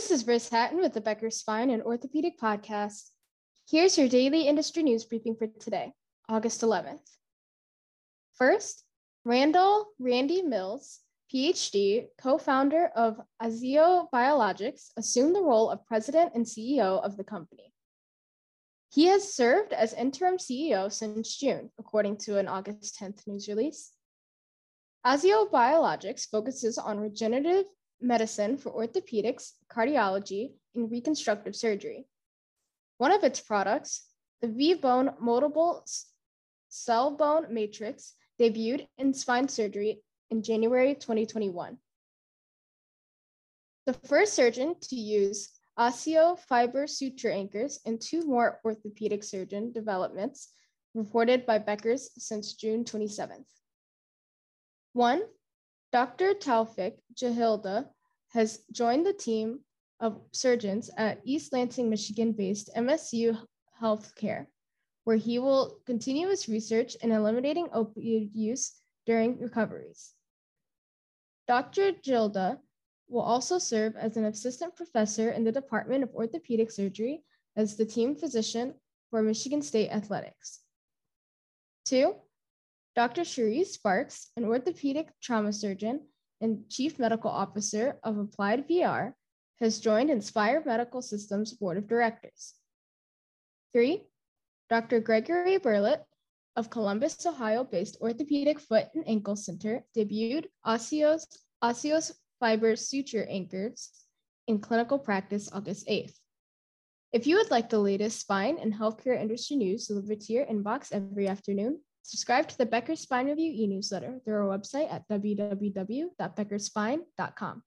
This is Riz Hatton with the Becker Spine and Orthopedic Podcast. Here's your daily industry news briefing for today, August 11th. First, Randall Randy Mills, PhD, co founder of Aziyo Biologics, assumed the role of president and CEO of the company. He has served as interim CEO since June, according to an August 10th news release. Aziyo Biologics focuses on regenerative medicine for orthopedics, cardiology, and reconstructive surgery. One of its products, the ViBone Moldable Cell Bone Matrix, debuted in spine surgery in January 2021. The first surgeon to use OSSIOfiber suture anchors and two more orthopedic surgeon developments reported by Becker's since June 27th. One, Dr. Toufic Jildeh has joined the team of surgeons at East Lansing, Michigan based MSU Healthcare, where he will continue his research in eliminating opioid use during recoveries. Dr. Jildeh will also serve as an assistant professor in the Department of Orthopedic Surgery as the team physician for Michigan State Athletics. Two, Dr. Cherise Sparks, an orthopedic trauma surgeon and chief medical officer of Applied VR, has joined Inspire Medical Systems Board of Directors. Three, Dr. Gregory Berlet of Columbus, Ohio based Orthopedic Foot and Ankle Center debuted OSSIO, Osseous Fiber Suture Anchors in clinical practice August 8th. If you would like the latest spine and healthcare industry news delivered to your inbox every afternoon, Subscribe to the Becker Spine Review e newsletter through our website at www.beckerspine.com.